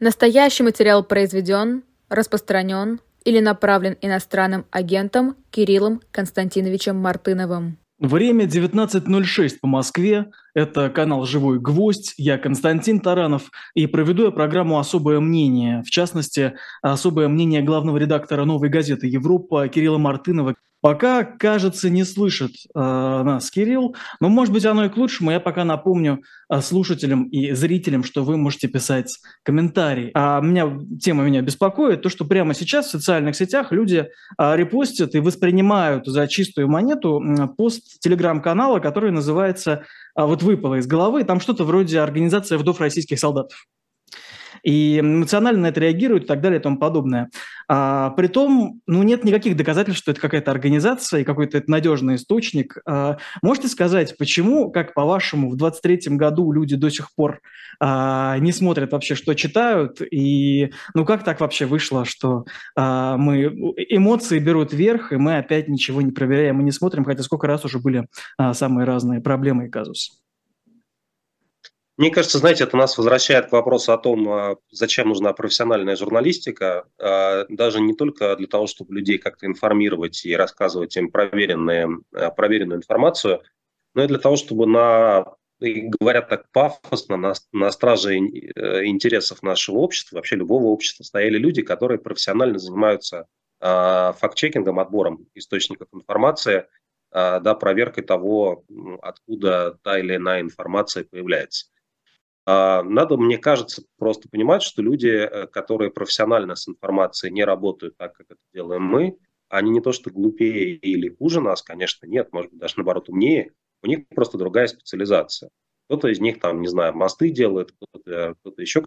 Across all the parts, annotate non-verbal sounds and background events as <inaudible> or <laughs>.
Настоящий материал произведен, распространен или направлен иностранным агентом Кириллом Константиновичем Мартыновым. Время 19.06 по Москве. Это канал «Живой гвоздь». Я Константин Таранов. И проведу я программу «Особое мнение». В частности, особое мнение главного редактора «Новой газеты Европа» Кирилла Мартынова. Пока, кажется, не слышит э, нас Кирилл, но, может быть, оно и к лучшему. Я пока напомню э, слушателям и зрителям, что вы можете писать комментарии. А меня, тема меня беспокоит, то, что прямо сейчас в социальных сетях люди э, репостят и воспринимают за чистую монету пост телеграм-канала, который называется э, «Вот выпало из головы». Там что-то вроде «Организация вдов российских солдатов» и эмоционально на это реагируют и так далее и тому подобное. А, притом, ну, нет никаких доказательств, что это какая-то организация и какой-то надежный источник. А, можете сказать, почему, как по-вашему, в 23-м году люди до сих пор а, не смотрят вообще, что читают, и ну как так вообще вышло, что а, мы эмоции берут вверх, и мы опять ничего не проверяем и не смотрим, хотя сколько раз уже были а, самые разные проблемы и казусы? Мне кажется, знаете, это нас возвращает к вопросу о том, а, зачем нужна профессиональная журналистика, а, даже не только для того, чтобы людей как-то информировать и рассказывать им проверенные, а, проверенную информацию, но и для того, чтобы на, говорят так пафосно, на, на страже э, интересов нашего общества, вообще любого общества, стояли люди, которые профессионально занимаются факт-чекингом, отбором источников информации, да, проверкой того, откуда та или иная информация появляется. А, надо, мне кажется, просто понимать, что люди, э, которые профессионально с информацией не работают так, как это делаем мы, они не то что глупее или хуже нас, конечно, нет, может быть, даже наоборот умнее, у них просто другая специализация. Кто-то из них там, не знаю, мосты делает, кто-то, кто еще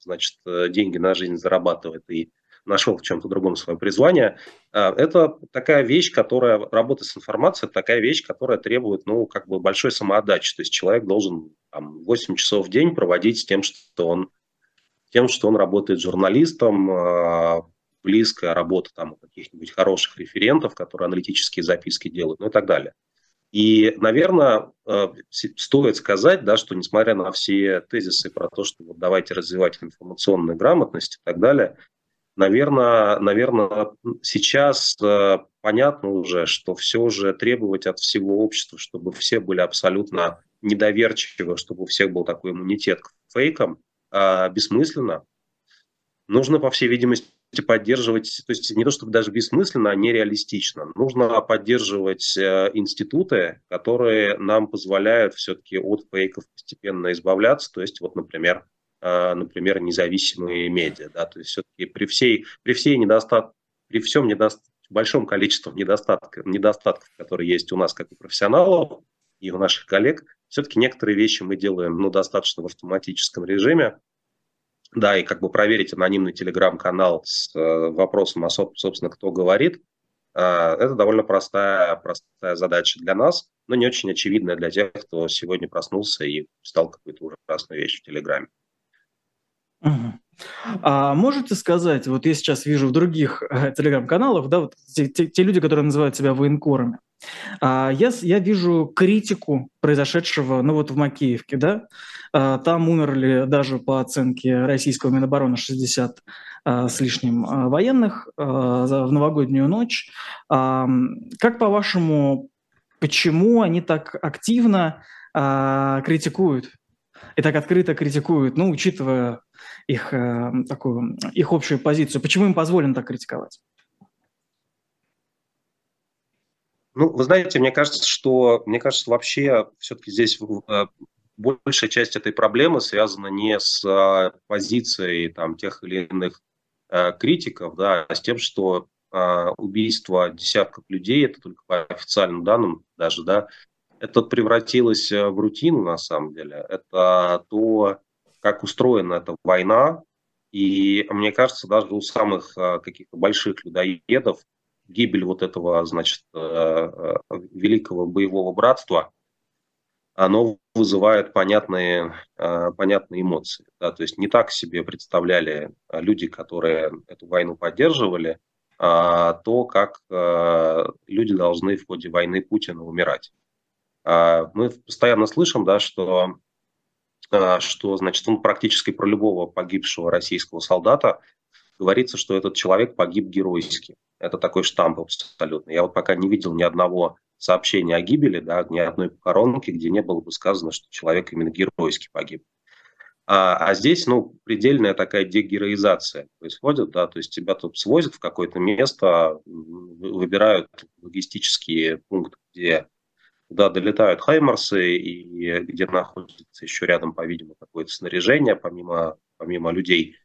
значит, э, деньги на жизнь зарабатывает и нашел в чем-то другом свое призвание. А, это такая вещь, которая, работа с информацией, такая вещь, которая требует, ну, как бы большой самоотдачи. То есть человек должен там, 8 часов в день проводить тем, что он, тем, что он работает журналистом, а, близкая работа там у каких-нибудь хороших референтов, которые аналитические записки делают, ну и так далее. И, наверное, а, стоит сказать, да, что несмотря на все тезисы про то, что вот давайте развивать информационную грамотность и так далее, Наверное, наверное, сейчас э, понятно уже, что все же требовать от всего общества, чтобы все были абсолютно недоверчивы, чтобы у всех был такой иммунитет к фейкам, э, бессмысленно. Нужно, по всей видимости, поддерживать, то есть не то чтобы даже бессмысленно, а нереалистично. Нужно поддерживать э, институты, которые нам позволяют все-таки от фейков постепенно избавляться. То есть, вот, например, а, например, независимые медиа. Да? То есть все-таки при, всей, при, всей недостат, при всем недост, большом количестве недостатков, недостатков, которые есть у нас как у профессионалов и у наших коллег, все-таки некоторые вещи мы делаем ну, достаточно в автоматическом режиме. Да, и как бы проверить анонимный телеграм-канал с э, вопросом, а, собственно, кто говорит, э, это довольно простая, простая задача для нас, но не очень очевидная для тех, кто сегодня проснулся и стал какую-то уже красную вещь в Телеграме. А можете сказать, вот я сейчас вижу в других э, телеграм-каналах, да, вот те, те, те люди, которые называют себя военкорами, а, я, я вижу критику произошедшего, ну вот в Макеевке, да, а, там умерли даже по оценке российского Минобороны 60 а, с лишним а, военных а, в новогоднюю ночь. А, как по-вашему, почему они так активно а, критикуют и так открыто критикуют, ну, учитывая их э, такую, их общую позицию? Почему им позволено так критиковать? Ну, вы знаете, мне кажется, что мне кажется, вообще все-таки здесь э, большая часть этой проблемы связана не с э, позицией там, тех или иных э, критиков, да, а с тем, что э, убийство десятков людей, это только по официальным данным даже, да, это превратилось в рутину на самом деле. Это то, как устроена эта война. И мне кажется, даже у самых э, каких-то больших людоедов гибель вот этого, значит, э, э, великого боевого братства, оно вызывает понятные, понятные эмоции. Да? То есть не так себе представляли люди, которые эту войну поддерживали, а то, как люди должны в ходе войны Путина умирать. Мы постоянно слышим, да, что что, значит, он практически про любого погибшего российского солдата говорится, что этот человек погиб геройски. Это такой штамп абсолютно. Я вот пока не видел ни одного сообщения о гибели, да, ни одной похоронки, где не было бы сказано, что человек именно геройски погиб. А, а здесь, ну, предельная такая дегероизация происходит, да, то есть тебя тут свозят в какое-то место, выбирают логистические пункты, где туда долетают хаймарсы и где находится еще рядом, по-видимому, какое-то снаряжение, помимо, помимо людей,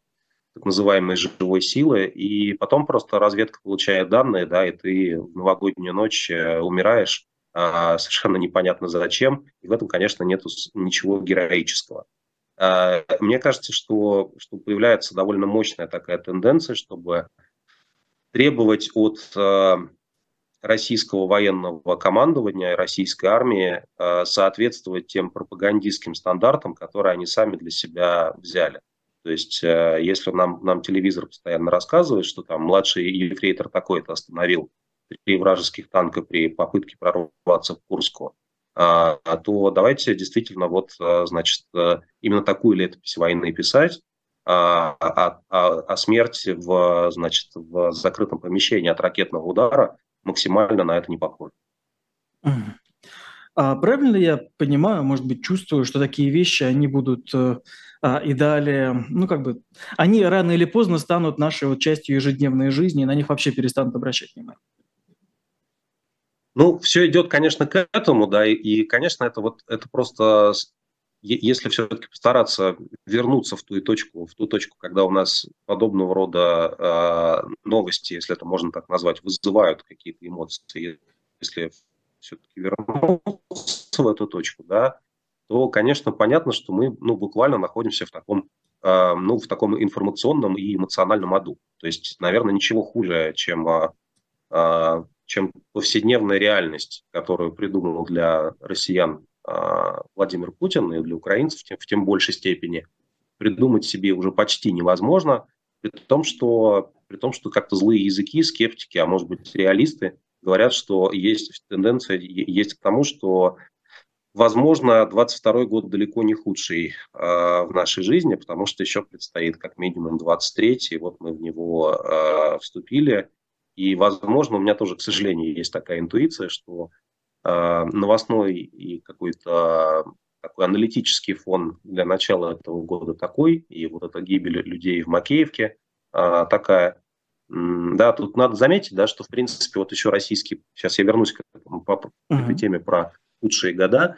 так называемой живой силы, и потом просто разведка получает данные, да, и ты в новогоднюю ночь э, умираешь, а, совершенно непонятно зачем, и в этом, конечно, нет ничего героического. А, мне кажется, что, что появляется довольно мощная такая тенденция, чтобы требовать от а, российского военного командования, российской армии а, соответствовать тем пропагандистским стандартам, которые они сами для себя взяли. То есть, если нам, нам телевизор постоянно рассказывает, что там младший ефрейтор такой-то остановил три вражеских танка при попытке прорваться в Курску, а, то давайте действительно вот, значит, э, именно такую летопись войны писать, а, а, а смерть в, значит, в закрытом помещении от ракетного удара максимально на это не похожа. А правильно я понимаю, может быть, чувствую, что такие вещи, они будут э, а, и далее, ну, как бы, они рано или поздно станут нашей вот частью ежедневной жизни, и на них вообще перестанут обращать внимание? Ну, все идет, конечно, к этому, да, и, конечно, это вот это просто, если все-таки постараться вернуться в ту точку, в ту точку, когда у нас подобного рода э, новости, если это можно так назвать, вызывают какие-то эмоции, если все-таки вернуться в эту точку, да, то, конечно, понятно, что мы, ну, буквально находимся в таком, э, ну, в таком информационном и эмоциональном аду. То есть, наверное, ничего хуже, чем э, чем повседневная реальность, которую придумал для россиян Владимир Путин и для украинцев в тем большей степени, придумать себе уже почти невозможно, при том, что, при том, что как-то злые языки, скептики, а может быть реалисты, говорят, что есть тенденция, есть к тому, что, возможно, 22 год далеко не худший э, в нашей жизни, потому что еще предстоит как минимум 23 и вот мы в него э, вступили, и, возможно, у меня тоже, к сожалению, есть такая интуиция, что новостной и какой-то такой аналитический фон для начала этого года такой, и вот эта гибель людей в Макеевке э, такая. Да, тут надо заметить, да, что, в принципе, вот еще российский, сейчас я вернусь к, этому, по, к этой теме про худшие года,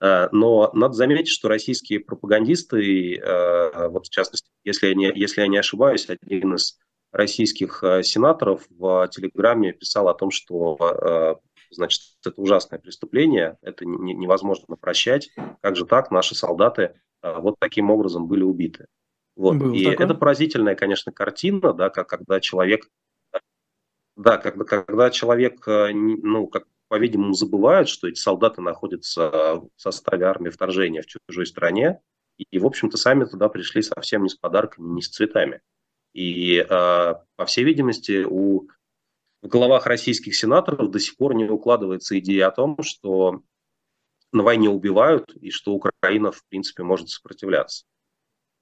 э, но надо заметить, что российские пропагандисты, э, вот в частности, если я не, если я не ошибаюсь, один из российских э, сенаторов в Телеграме писал о том, что э, значит, это ужасное преступление, это невозможно прощать. Как же так, наши солдаты э, вот таким образом были убиты. Вот. Был и такой? это поразительная, конечно, картина, да, как когда человек, да, когда, когда человек, ну, как по-видимому, забывает, что эти солдаты находятся в составе армии вторжения в чужой стране, и, в общем-то, сами туда пришли совсем не с подарками, не с цветами. И, э, по всей видимости, у в головах российских сенаторов до сих пор не укладывается идея о том, что на войне убивают и что Украина, в принципе, может сопротивляться.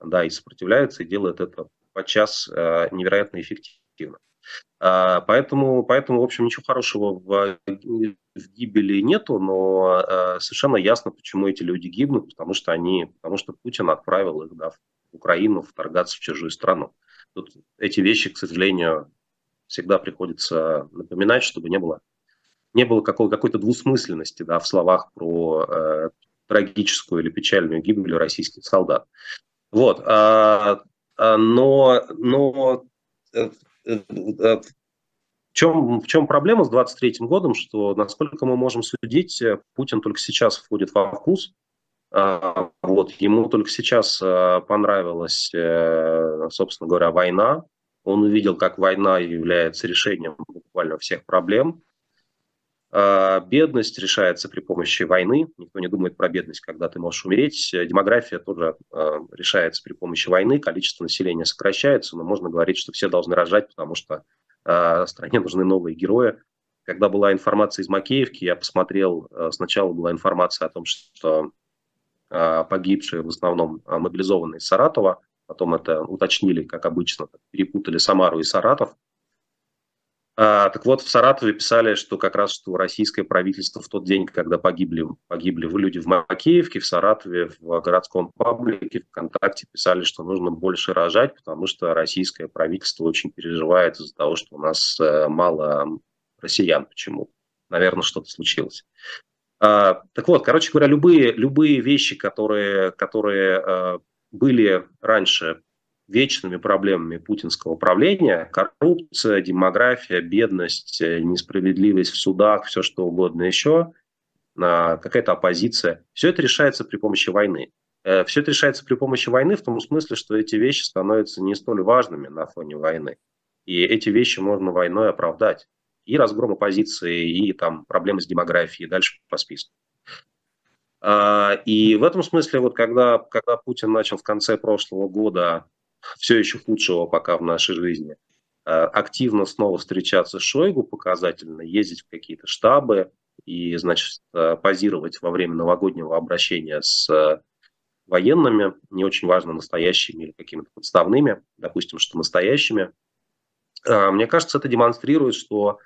Да, и сопротивляется, и делает это подчас э, невероятно эффективно. Э, поэтому, поэтому, в общем, ничего хорошего в, в гибели нету, но э, совершенно ясно, почему эти люди гибнут, потому что они, потому что Путин отправил их да, в Украину вторгаться в чужую страну. Тут эти вещи, к сожалению, всегда приходится напоминать, чтобы не было, не было какой, какой-то двусмысленности да, в словах про э, трагическую или печальную гибель российских солдат. Вот. А, а, но но э, э, э, в, чем, в чем проблема с 23 годом, что, насколько мы можем судить, Путин только сейчас входит во вкус, а, вот, ему только сейчас понравилась, собственно говоря, война. Он увидел, как война является решением буквально всех проблем. А, бедность решается при помощи войны. Никто не думает про бедность, когда ты можешь умереть. Демография тоже решается при помощи войны. Количество населения сокращается, но можно говорить, что все должны рожать, потому что стране нужны новые герои. Когда была информация из Макеевки, я посмотрел, сначала была информация о том, что погибшие в основном мобилизованные из Саратова. Потом это уточнили, как обычно, перепутали Самару и Саратов. А, так вот, в Саратове писали, что как раз что российское правительство в тот день, когда погибли, погибли люди в Макеевке, в Саратове, в городском паблике, ВКонтакте писали, что нужно больше рожать, потому что российское правительство очень переживает из-за того, что у нас э, мало россиян почему-то. Наверное, что-то случилось. А, так вот, короче говоря, любые, любые вещи, которые, которые э, были раньше вечными проблемами путинского правления – коррупция, демография, бедность, э, несправедливость в судах, все что угодно еще, а, какая-то оппозиция. Все это решается при помощи войны. Э, все это решается при помощи войны в том смысле, что эти вещи становятся не столь важными на фоне войны. И эти вещи можно войной оправдать. И разгром оппозиции, и там проблемы с демографией, дальше по списку. А, и в этом смысле, вот когда, когда Путин начал в конце прошлого года все еще худшего пока в нашей жизни. Э, активно снова встречаться с Шойгу показательно, ездить в какие-то штабы и, значит, э, позировать во время новогоднего обращения с военными, не очень важно, настоящими или какими-то подставными, допустим, что настоящими. Мне кажется, это демонстрирует, что,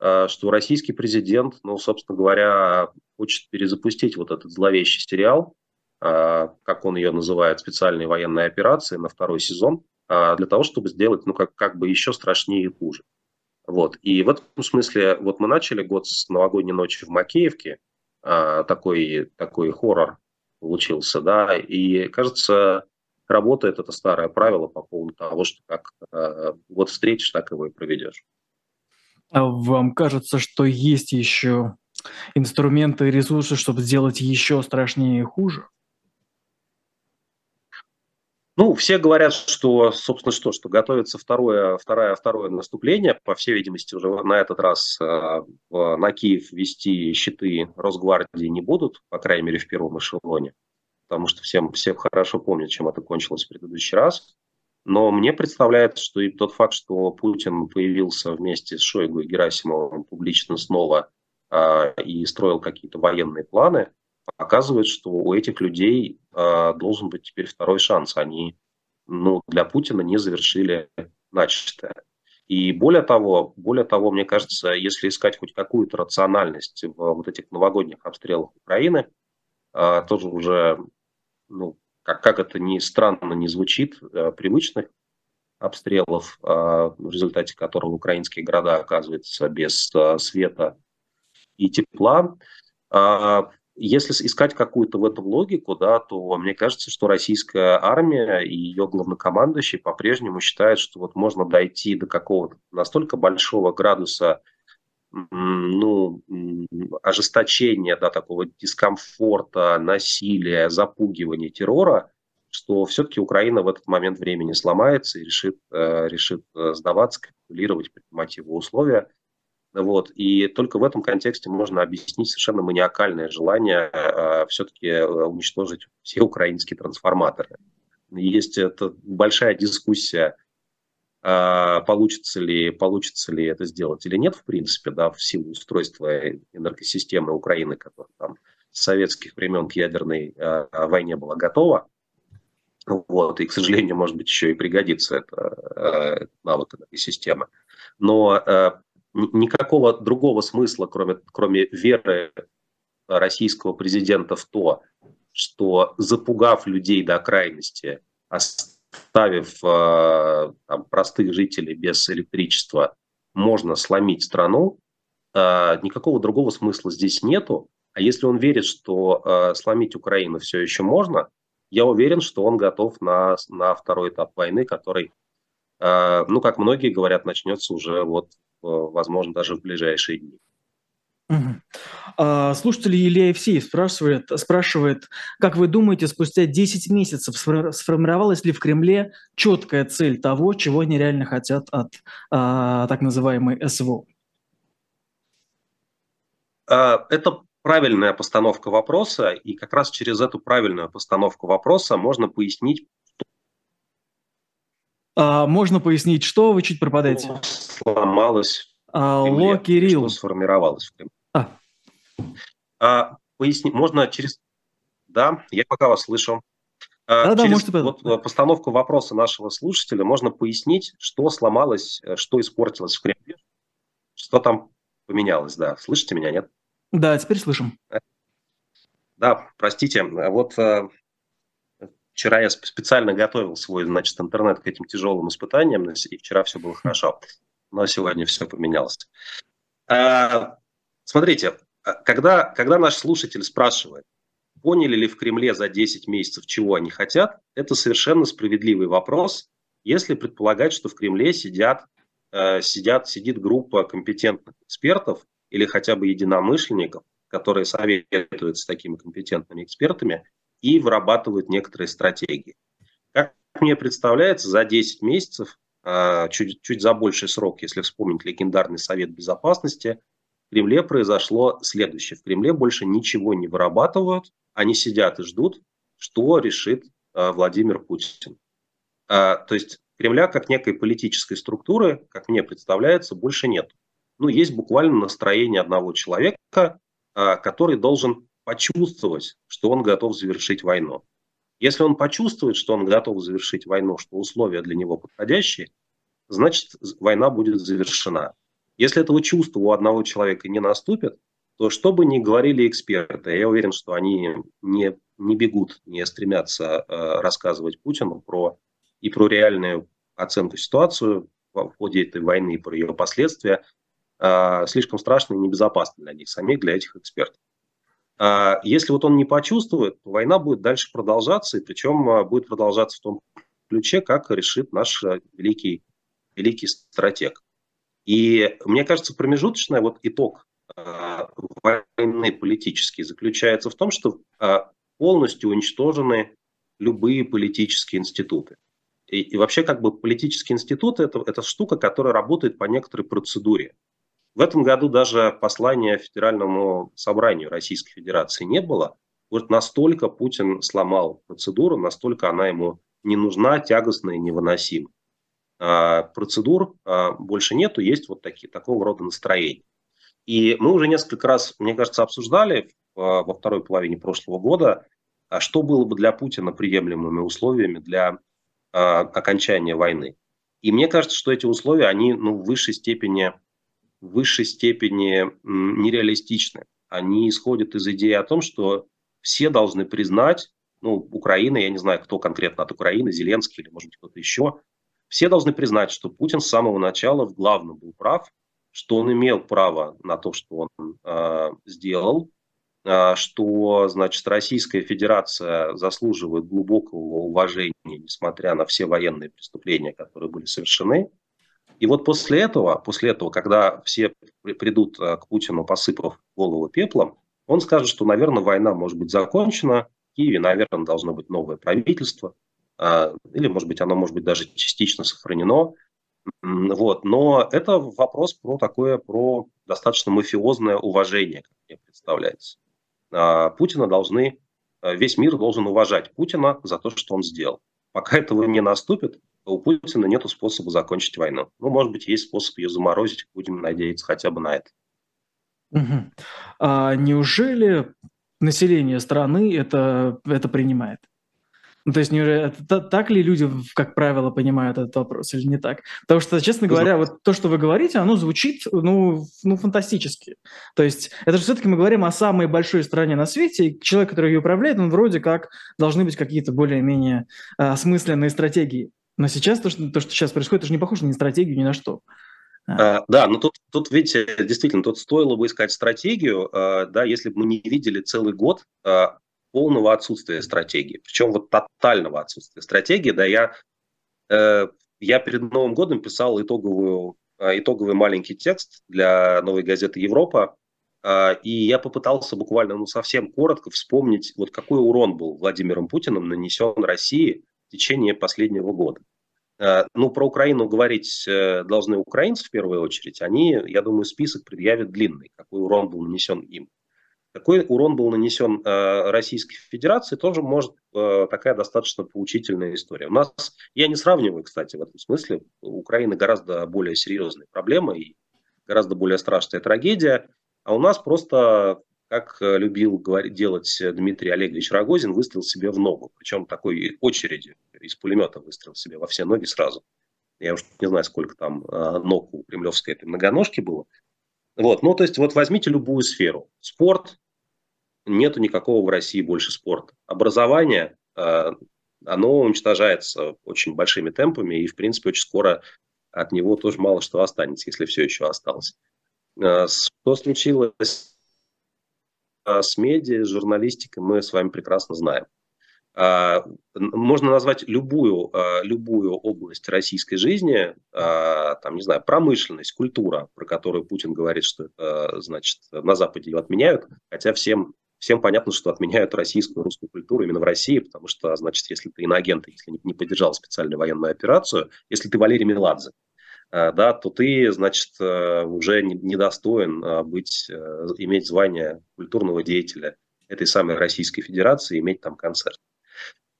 что российский президент, ну, собственно говоря, хочет перезапустить вот этот зловещий сериал, а, как он ее называет, специальной военной операции на второй сезон, а, для того, чтобы сделать, ну, как, как бы еще страшнее и хуже. Вот. И в этом смысле, вот мы начали год с новогодней ночи в Макеевке, такой, такой хоррор получился, да, и, кажется, работает это старое правило по поводу того, что как вот встретишь, так его и проведешь. А вам кажется, что есть еще инструменты и ресурсы, чтобы сделать еще страшнее и хуже? Ну, все говорят, что, собственно, что, что готовится второе, второе, второе наступление. По всей видимости, уже на этот раз э, на Киев вести щиты Росгвардии не будут, по крайней мере, в первом эшелоне, потому что всем, все хорошо помнят, чем это кончилось в предыдущий раз. Но мне представляется, что и тот факт, что Путин появился вместе с Шойгу и Герасимовым публично снова э, и строил какие-то военные планы, показывает, что у этих людей э, должен быть теперь второй шанс. Они ну, для Путина не завершили начатое. И более того, более того, мне кажется, если искать хоть какую-то рациональность в вот этих новогодних обстрелах Украины, э, тоже уже, ну, как, как это ни странно не звучит, э, привычных обстрелов, э, в результате которых украинские города оказываются без э, света и тепла, если искать какую-то в этом логику, да, то мне кажется, что российская армия и ее главнокомандующий по-прежнему считают, что вот можно дойти до какого-то настолько большого градуса ну, ожесточения, да, такого дискомфорта, насилия, запугивания, террора, что все-таки Украина в этот момент времени сломается и решит, э, решит э, сдаваться, капитулировать, принимать его условия. Вот. И только в этом контексте можно объяснить совершенно маниакальное желание э, все-таки уничтожить все украинские трансформаторы. Есть это большая дискуссия, получится ли, получится ли это сделать или нет, в принципе, да, в силу устройства энергосистемы Украины, которая там с советских времен к ядерной э, войне была готова. Вот, и, к сожалению, может быть, еще и пригодится это, навык энергосистемы. Но э, никакого другого смысла, кроме, кроме веры российского президента в то, что запугав людей до крайности, э, там, простых жителей без электричества, можно сломить страну, э, никакого другого смысла здесь нету. А если он верит, что э, сломить Украину все еще можно, я уверен, что он готов на, на второй этап войны, который, ну, как многие говорят, начнется уже вот возможно, даже в ближайшие дни. Угу. Слушатель Илья Евсеев спрашивает, спрашивает, как вы думаете, спустя 10 месяцев сформировалась ли в Кремле четкая цель того, чего они реально хотят от а, так называемой СВО? А, это правильная постановка вопроса, и как раз через эту правильную постановку вопроса можно пояснить, а, можно пояснить, что вы чуть пропадаете? Сломалось. Алло, Кирилл. Что сформировалось в Кремле. А. А, поясни, можно через... Да, я пока вас слышу. Да, да, Через можете... вот, э, постановку вопроса нашего слушателя можно пояснить, что сломалось, э, что испортилось в Кремле, что там поменялось, да. Слышите меня, нет? Да, теперь слышим. Да, простите, вот э, вчера я специально готовил свой, значит, интернет к этим тяжелым испытаниям, и вчера все было <laughs> хорошо, но сегодня все поменялось. А, смотрите, когда, когда наш слушатель спрашивает, Поняли ли в Кремле за 10 месяцев, чего они хотят? Это совершенно справедливый вопрос, если предполагать, что в Кремле сидят, э, сидят, сидит группа компетентных экспертов или хотя бы единомышленников, которые советуют с такими компетентными экспертами и вырабатывают некоторые стратегии. Как мне представляется, за 10 месяцев, э, чуть, чуть за больший срок, если вспомнить легендарный Совет Безопасности, в Кремле произошло следующее. В Кремле больше ничего не вырабатывают, они сидят и ждут, что решит э, Владимир Путин. Э, то есть Кремля как некой политической структуры, как мне представляется, больше нет. Ну, есть буквально настроение одного человека, э, который должен почувствовать, что он готов завершить войну. Если он почувствует, что он готов завершить войну, что условия для него подходящие, значит, война будет завершена. Если этого чувства у одного человека не наступит, то что бы ни говорили эксперты, я уверен, что они не, не бегут, не стремятся э, рассказывать Путину про и про реальную оценку ситуации в ходе этой войны и про ее последствия, э, слишком страшно и небезопасно для них самих, для этих экспертов. Э, если вот он не почувствует, то война будет дальше продолжаться, и причем э, будет продолжаться в том ключе, как решит наш э, великий, великий стратег. И мне кажется, промежуточный вот итог а, войны политические заключается в том, что а, полностью уничтожены любые политические институты. И, и вообще как бы политические институты это, это штука, которая работает по некоторой процедуре. В этом году даже послания Федеральному собранию Российской Федерации не было. Вот настолько Путин сломал процедуру, настолько она ему не нужна, тягостная и невыносима. А, процедур а, больше нету, есть вот такие, такого рода настроения. И мы уже несколько раз, мне кажется, обсуждали а, во второй половине прошлого года, что было бы для Путина приемлемыми условиями для окончания войны. И мне кажется, что эти условия, они ну, в высшей степени, в высшей степени нереалистичны. Они исходят из идеи о том, что все должны признать, ну, Украина, я не знаю, кто конкретно от Украины, Зеленский или, может быть, кто-то еще, все должны признать, что Путин с самого начала в главном был прав, что он имел право на то, что он э, сделал, э, что, значит, Российская Федерация заслуживает глубокого уважения, несмотря на все военные преступления, которые были совершены. И вот после этого, после этого, когда все придут э, к Путину, посыпав голову пеплом, он скажет, что, наверное, война может быть закончена, в Киеве, наверное, должно быть новое правительство, или, может быть, оно может быть даже частично сохранено, вот. Но это вопрос про такое, про достаточно мафиозное уважение, как мне представляется. А, Путина должны, а, весь мир должен уважать Путина за то, что он сделал. Пока этого не наступит, у Путина нет способа закончить войну. Ну, может быть, есть способ ее заморозить, будем надеяться хотя бы на это. Угу. А неужели население страны это, это принимает? Ну, то есть, не, это, так ли люди, как правило, понимают этот вопрос или не так? Потому что, честно говоря, вот то, что вы говорите, оно звучит, ну, ну фантастически. То есть, это же все-таки мы говорим о самой большой стране на свете, и человек, который ее управляет, он вроде как должны быть какие-то более-менее а, осмысленные стратегии. Но сейчас то что, то, что сейчас происходит, это же не похоже ни на стратегию, ни на что. А, да, но тут, тут, видите, действительно, тут стоило бы искать стратегию, а, да, если бы мы не видели целый год а, полного отсутствия стратегии, причем вот тотального отсутствия стратегии. Да, я, э, я перед Новым годом писал итоговую, э, итоговый маленький текст для новой газеты «Европа», э, и я попытался буквально ну, совсем коротко вспомнить, вот какой урон был Владимиром Путиным нанесен России в течение последнего года. Э, ну, про Украину говорить э, должны украинцы в первую очередь. Они, я думаю, список предъявят длинный, какой урон был нанесен им. Какой урон был нанесен э, Российской Федерации, тоже может э, такая достаточно поучительная история. У нас, я не сравниваю, кстати, в этом смысле, у Украины гораздо более серьезные проблемы и гораздо более страшная трагедия, а у нас просто как э, любил говорить, делать Дмитрий Олегович Рогозин, выстрел себе в ногу. Причем такой очереди из пулемета выстрел себе во все ноги сразу. Я уж не знаю, сколько там ног у кремлевской этой многоножки было. Вот, ну, то есть, вот возьмите любую сферу. Спорт, нету никакого в России больше спорта. Образование, э, оно уничтожается очень большими темпами, и, в принципе, очень скоро от него тоже мало что останется, если все еще осталось. Что случилось а с медиа, с журналистикой мы с вами прекрасно знаем. А, можно назвать любую, а, любую область российской жизни, там, не знаю, промышленность, культура, про которую Путин говорит, что значит, на Западе ее отменяют, хотя всем, всем понятно, что отменяют российскую, русскую культуру именно в России, потому что, значит, если ты иноагент, если не поддержал специальную военную операцию, если ты Валерий Меладзе, да, то ты, значит, уже недостоин быть, иметь звание культурного деятеля этой самой Российской Федерации, иметь там концерт.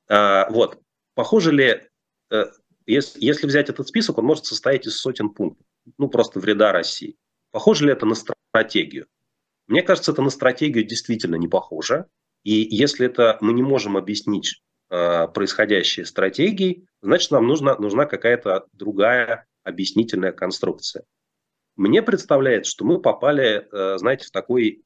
Вот. Похоже ли, если, если взять этот список, он может состоять из сотен пунктов, ну, просто вреда России. Похоже ли это на стратегию? Мне кажется, это на стратегию действительно не похоже. И если это мы не можем объяснить происходящее стратегией, значит, нам нужна, нужна какая-то другая объяснительная конструкция. Мне представляется, что мы попали, э, знаете, в такой,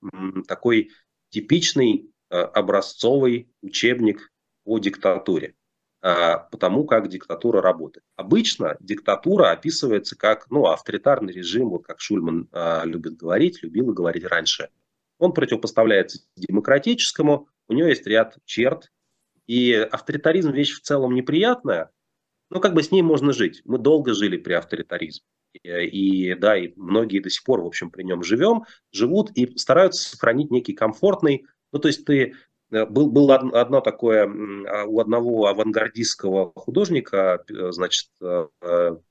такой типичный э, образцовый учебник по диктатуре, э, потому как диктатура работает. Обычно диктатура описывается как ну, авторитарный режим, вот как Шульман любит говорить, любил говорить раньше. Он противопоставляется демократическому, у него есть ряд черт, и авторитаризм вещь в целом неприятная, ну, как бы с ней можно жить. Мы долго жили при авторитаризме. И да, и многие до сих пор, в общем, при нем живем, живут и стараются сохранить некий комфортный, ну, то есть ты был, было одно такое, а, у одного авангардистского художника, э, значит, э,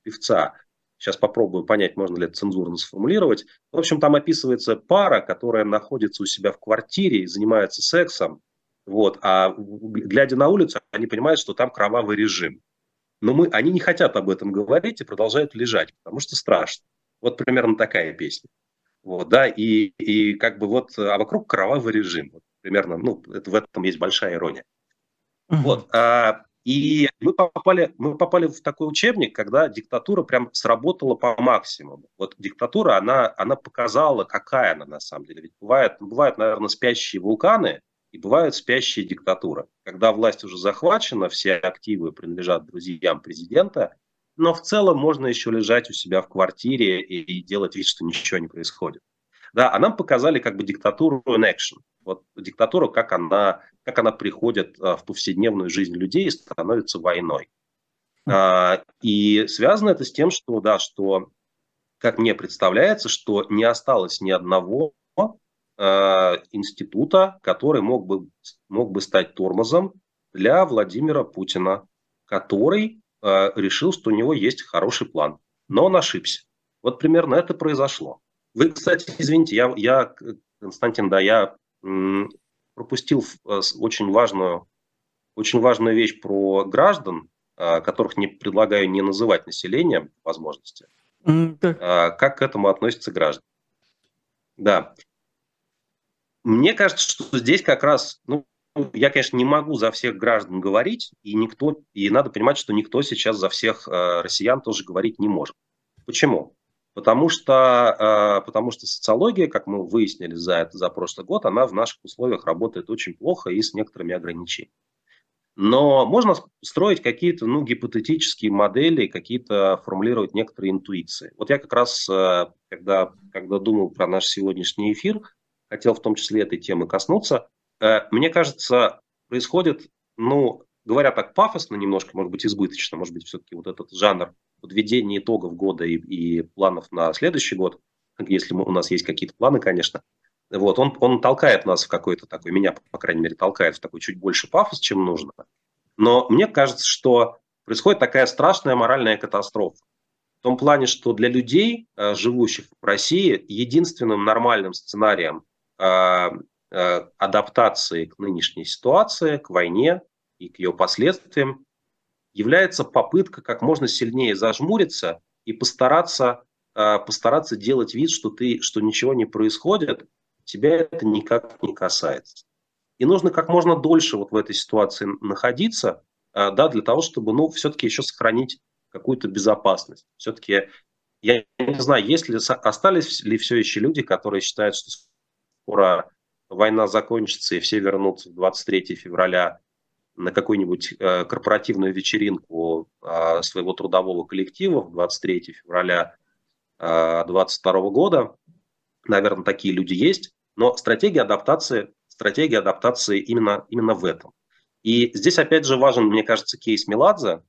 певца, сейчас попробую понять, можно ли это цензурно сформулировать. В общем, там описывается пара, которая находится у себя в квартире и занимается сексом, вот, а глядя на улицу, они понимают, что там кровавый режим но мы, они не хотят об этом говорить и продолжают лежать, потому что страшно. Вот примерно такая песня. Вот, да, и, и как бы вот, а вокруг кровавый режим. Вот, примерно, ну, это, в этом есть большая ирония. Uh-huh. Вот, а, и мы попали, мы попали в такой учебник, когда диктатура прям сработала по максимуму. Вот диктатура, она, она показала, какая она на самом деле. Ведь бывает, бывают, наверное, спящие вулканы, и бывают спящие диктатуры, когда власть уже захвачена, все активы принадлежат друзьям президента, но в целом можно еще лежать у себя в квартире и, и делать вид, что ничего не происходит. Да, а нам показали как бы диктатуру in action. Вот диктатура, как она, как она приходит а, в повседневную жизнь людей и становится войной. А, и связано это с тем, что, да, что, как мне представляется, что не осталось ни одного Э, института, который мог бы, мог бы стать тормозом для Владимира Путина, который э, решил, что у него есть хороший план, но он ошибся. Вот примерно это произошло. Вы, кстати, извините, я, я Константин, да, я пропустил э, очень важную, очень важную вещь про граждан, э, которых не предлагаю не называть населением возможности. Mm, как к этому относятся граждане? Да. Мне кажется, что здесь как раз, ну, я, конечно, не могу за всех граждан говорить, и никто, и надо понимать, что никто сейчас за всех э, россиян тоже говорить не может. Почему? Потому что, э, потому что социология, как мы выяснили за, за прошлый год, она в наших условиях работает очень плохо и с некоторыми ограничениями. Но можно строить какие-то ну, гипотетические модели, какие-то формулировать некоторые интуиции. Вот я как раз, э, когда, когда думал про наш сегодняшний эфир, хотел в том числе этой темы коснуться. Э, мне кажется, происходит, ну, говоря так пафосно немножко, может быть, избыточно, может быть, все-таки вот этот жанр подведения итогов года и, и планов на следующий год, если мы, у нас есть какие-то планы, конечно, вот, он, он толкает нас в какой-то такой, меня, по крайней мере, толкает в такой чуть больше пафос, чем нужно. Но мне кажется, что происходит такая страшная моральная катастрофа. В том плане, что для людей, э, живущих в России, единственным нормальным сценарием а, а, адаптации к нынешней ситуации, к войне и к ее последствиям, является попытка как можно сильнее зажмуриться и постараться, а, постараться делать вид, что, ты, что ничего не происходит, тебя это никак не касается. И нужно как можно дольше вот в этой ситуации находиться, а, да, для того, чтобы, ну, все-таки еще сохранить какую-то безопасность. Все-таки, я не знаю, есть ли, остались ли все еще люди, которые считают, что скоро война закончится и все вернутся в 23 февраля на какую-нибудь э, корпоративную вечеринку э, своего трудового коллектива в 23 февраля 2022 э, года. Наверное, такие люди есть. Но стратегия адаптации, стратегия адаптации именно, именно в этом. И здесь, опять же, важен, мне кажется, кейс Меладзе,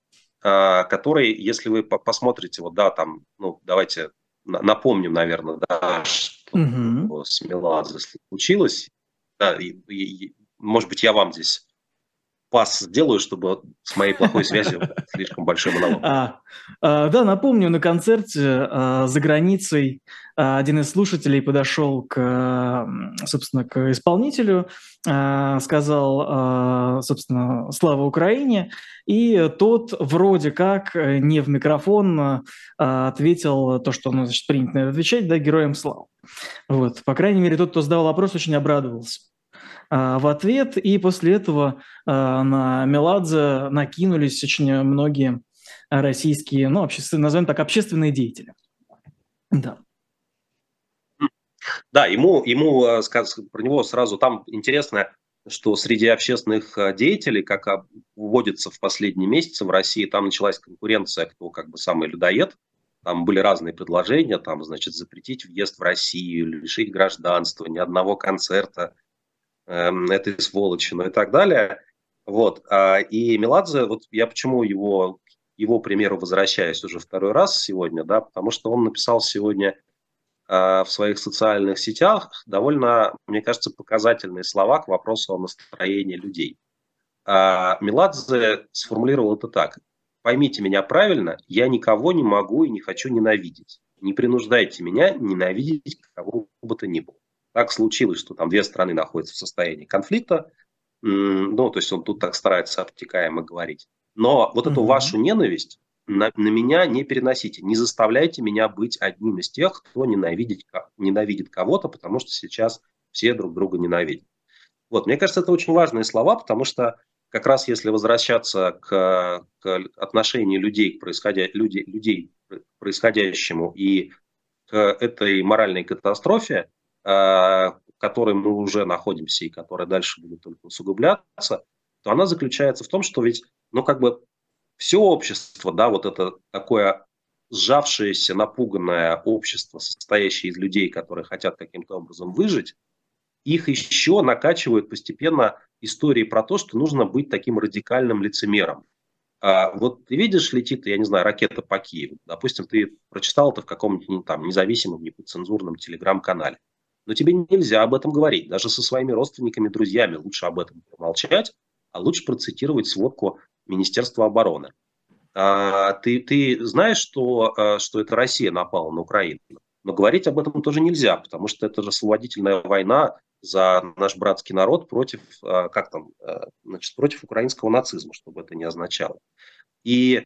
э, который, если вы посмотрите, вот, да, там, ну, давайте напомним, наверное, да, что угу. с Меладзе случилось. Да, и, и, может быть, я вам здесь пас сделаю, чтобы с моей плохой связью <laughs> слишком большой монолог. А, а, да, напомню, на концерте а, за границей один из слушателей подошел к, собственно, к исполнителю, сказал, собственно, «Слава Украине», и тот вроде как не в микрофон ответил то, что ну, значит, принято отвечать, да, «Героям слава». Вот, по крайней мере, тот, кто задал вопрос, очень обрадовался. А, в ответ, и после этого а, на Меладзе накинулись очень многие российские, ну, общественные, назовем так, общественные деятели. Да. Да, ему, ему а, про него сразу там интересно, что среди общественных деятелей, как вводится в последние месяцы в России, там началась конкуренция, кто как бы самый людоед. Там были разные предложения, там, значит, запретить въезд в Россию, лишить гражданства, ни одного концерта этой сволочи, ну и так далее. Вот. А, и Меладзе, вот я почему его, его примеру возвращаюсь уже второй раз сегодня, да, потому что он написал сегодня а, в своих социальных сетях довольно, мне кажется, показательные слова к вопросу о настроении людей. А, Меладзе сформулировал это так. Поймите меня правильно, я никого не могу и не хочу ненавидеть. Не принуждайте меня ненавидеть кого бы то ни было. Так случилось, что там две страны находятся в состоянии конфликта. Ну, то есть он тут так старается обтекаемо говорить. Но вот эту mm-hmm. вашу ненависть на, на меня не переносите. Не заставляйте меня быть одним из тех, кто ненавидит, ненавидит кого-то, потому что сейчас все друг друга ненавидят. Вот, мне кажется, это очень важные слова, потому что как раз если возвращаться к, к отношению людей к происходя, людей, людей к происходящему и к этой моральной катастрофе, в которой мы уже находимся и которая дальше будет только усугубляться, то она заключается в том, что ведь, ну, как бы все общество, да, вот это такое сжавшееся, напуганное общество, состоящее из людей, которые хотят каким-то образом выжить, их еще накачивают постепенно истории про то, что нужно быть таким радикальным лицемером. А вот ты видишь, летит, я не знаю, ракета по Киеву. Допустим, ты прочитал это в каком-нибудь ну, там независимом, неподцензурном телеграм-канале. Но тебе нельзя об этом говорить. Даже со своими родственниками, друзьями лучше об этом промолчать, а лучше процитировать сводку Министерства обороны. А, ты, ты знаешь, что, а, что это Россия напала на Украину? Но говорить об этом тоже нельзя, потому что это же освободительная война за наш братский народ против, а, как там, значит, против украинского нацизма, чтобы это не означало. И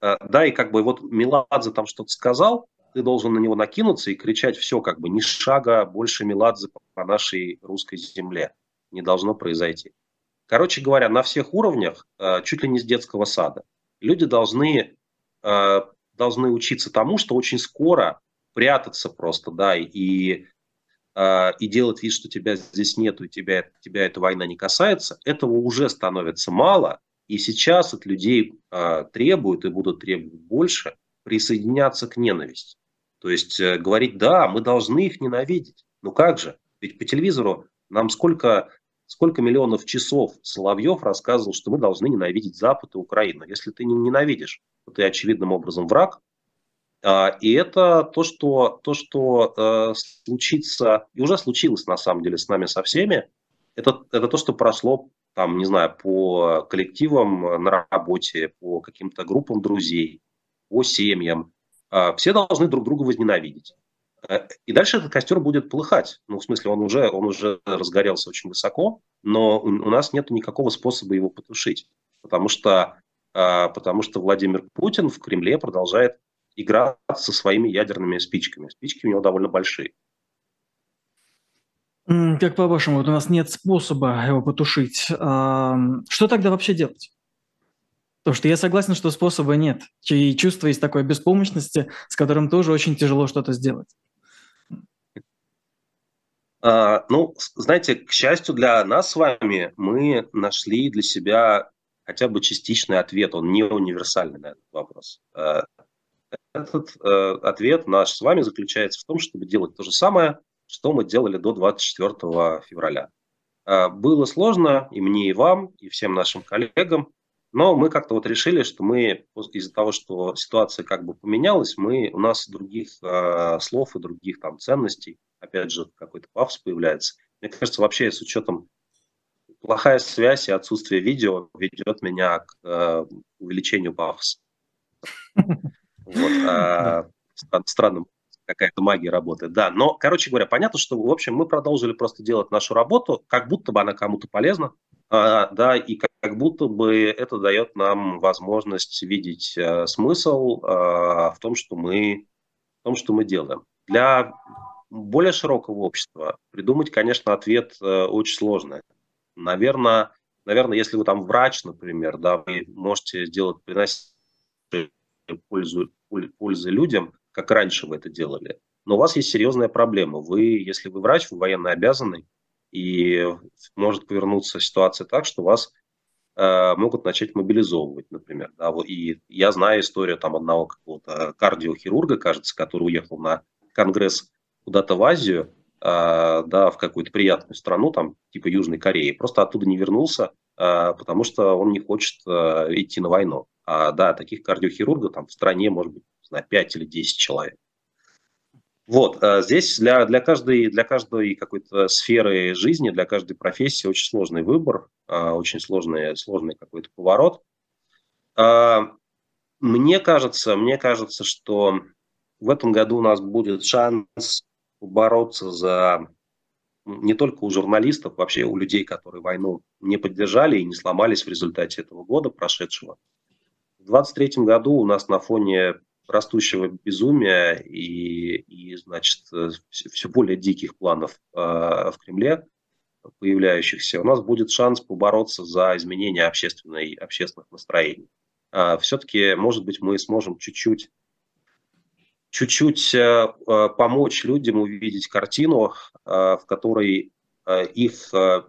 да, и как бы вот Меладзе там что-то сказал, ты должен на него накинуться и кричать все, как бы ни шага больше Меладзе по нашей русской земле не должно произойти. Короче говоря, на всех уровнях, э, чуть ли не с детского сада, люди должны, э, должны учиться тому, что очень скоро прятаться просто, да, и, э, и делать вид, что тебя здесь нету, и тебя, тебя эта война не касается, этого уже становится мало, и сейчас от людей требуют и будут требовать больше присоединяться к ненависти. То есть э, говорить, да, мы должны их ненавидеть. Ну как же? Ведь по телевизору нам сколько, сколько миллионов часов Соловьев рассказывал, что мы должны ненавидеть Запад и Украину. Если ты не ненавидишь, то ты очевидным образом враг. А, и это то, что, то, что э, случится, и уже случилось на самом деле с нами со всеми, это, это то, что прошло там, не знаю, по коллективам на работе, по каким-то группам друзей, по семьям. А, все должны друг друга возненавидеть. Э, и дальше этот костер будет полыхать. Ну, в смысле, он уже, он уже разгорелся очень высоко, но у нас нет никакого способа его потушить. Потому что, а, потому что Владимир Путин в Кремле продолжает играть со своими ядерными спичками. Спички у него довольно большие. Как по-вашему, вот у нас нет способа его потушить. Что тогда вообще делать? Потому что я согласен, что способа нет. И чувство есть такой беспомощности, с которым тоже очень тяжело что-то сделать. А, ну, знаете, к счастью для нас с вами, мы нашли для себя хотя бы частичный ответ. Он не универсальный на этот вопрос. А, этот э, ответ наш с вами заключается в том, чтобы делать то же самое, что мы делали до 24 февраля. А, было сложно и мне, и вам, и всем нашим коллегам, но мы как-то вот решили, что мы из-за того, что ситуация как бы поменялась, мы, у нас других э, слов и других там ценностей, опять же, какой-то пафос появляется. Мне кажется, вообще с учетом плохая связь и отсутствие видео ведет меня к э, увеличению пафоса. Вот, а, странным какая-то магия работает. Да, но, короче говоря, понятно, что, в общем, мы продолжили просто делать нашу работу, как будто бы она кому-то полезна, да, и как, будто бы это дает нам возможность видеть а, смысл а, в том, что мы в том, что мы делаем. Для более широкого общества придумать, конечно, ответ э, очень сложно. Наверное, наверное, если вы там врач, например, да, вы можете сделать приносить пользу, пользы людям, как раньше вы это делали. Но у вас есть серьезная проблема. Вы, если вы врач, вы военно обязанный, и может повернуться ситуация так, что вас э, могут начать мобилизовывать, например. Да, и я знаю историю там одного какого-то кардиохирурга, кажется, который уехал на конгресс куда-то в Азию, э, да, в какую-то приятную страну, там, типа Южной Кореи, просто оттуда не вернулся, э, потому что он не хочет э, идти на войну. А, да, таких кардиохирургов там в стране может быть, не знаю, 5 или 10 человек. Вот, а здесь для, для, каждой, для каждой какой-то сферы жизни, для каждой профессии очень сложный выбор, а, очень сложный, сложный какой-то поворот. А, мне кажется, мне кажется, что в этом году у нас будет шанс бороться за не только у журналистов, вообще у людей, которые войну не поддержали и не сломались в результате этого года прошедшего. В 2023 году у нас на фоне растущего безумия и, и значит, все, все более диких планов э, в Кремле появляющихся, у нас будет шанс побороться за изменение общественной, общественных настроений. Э, все-таки, может быть, мы сможем чуть-чуть чуть-чуть э, помочь людям увидеть картину, э, в которой э, их э,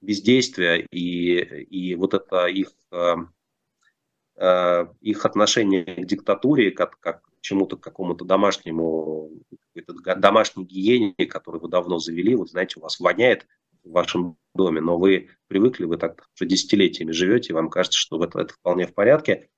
бездействие и, и вот это их э, Э, их отношение к диктатуре, как, как к чему-то, к какому-то домашнему, домашней гиене, которую вы давно завели. Вот знаете, у вас воняет в вашем доме, но вы привыкли, вы так уже десятилетиями живете, и вам кажется, что это, это вполне в порядке.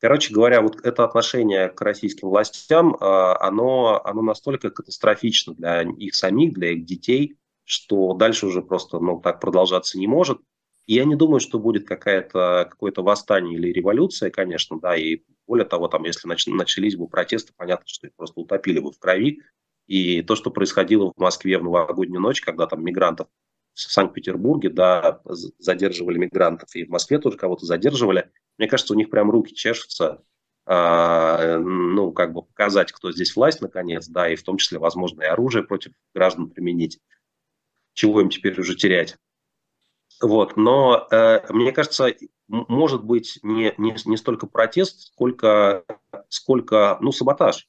Короче говоря, вот это отношение к российским властям, э, оно, оно настолько катастрофично для их самих, для их детей, что дальше уже просто ну, так продолжаться не может. Я не думаю, что будет какая-то, какое-то восстание или революция, конечно, да, и более того, там, если нач- начались бы протесты, понятно, что их просто утопили бы в крови. И то, что происходило в Москве в новогоднюю ночь, когда там мигрантов в Санкт-Петербурге, да, задерживали мигрантов, и в Москве тоже кого-то задерживали, мне кажется, у них прям руки чешутся, а, ну, как бы показать, кто здесь власть, наконец, да, и в том числе, возможно, и оружие против граждан применить, чего им теперь уже терять. Вот, но э, мне кажется, может быть не, не, не столько протест, сколько, сколько ну, саботаж.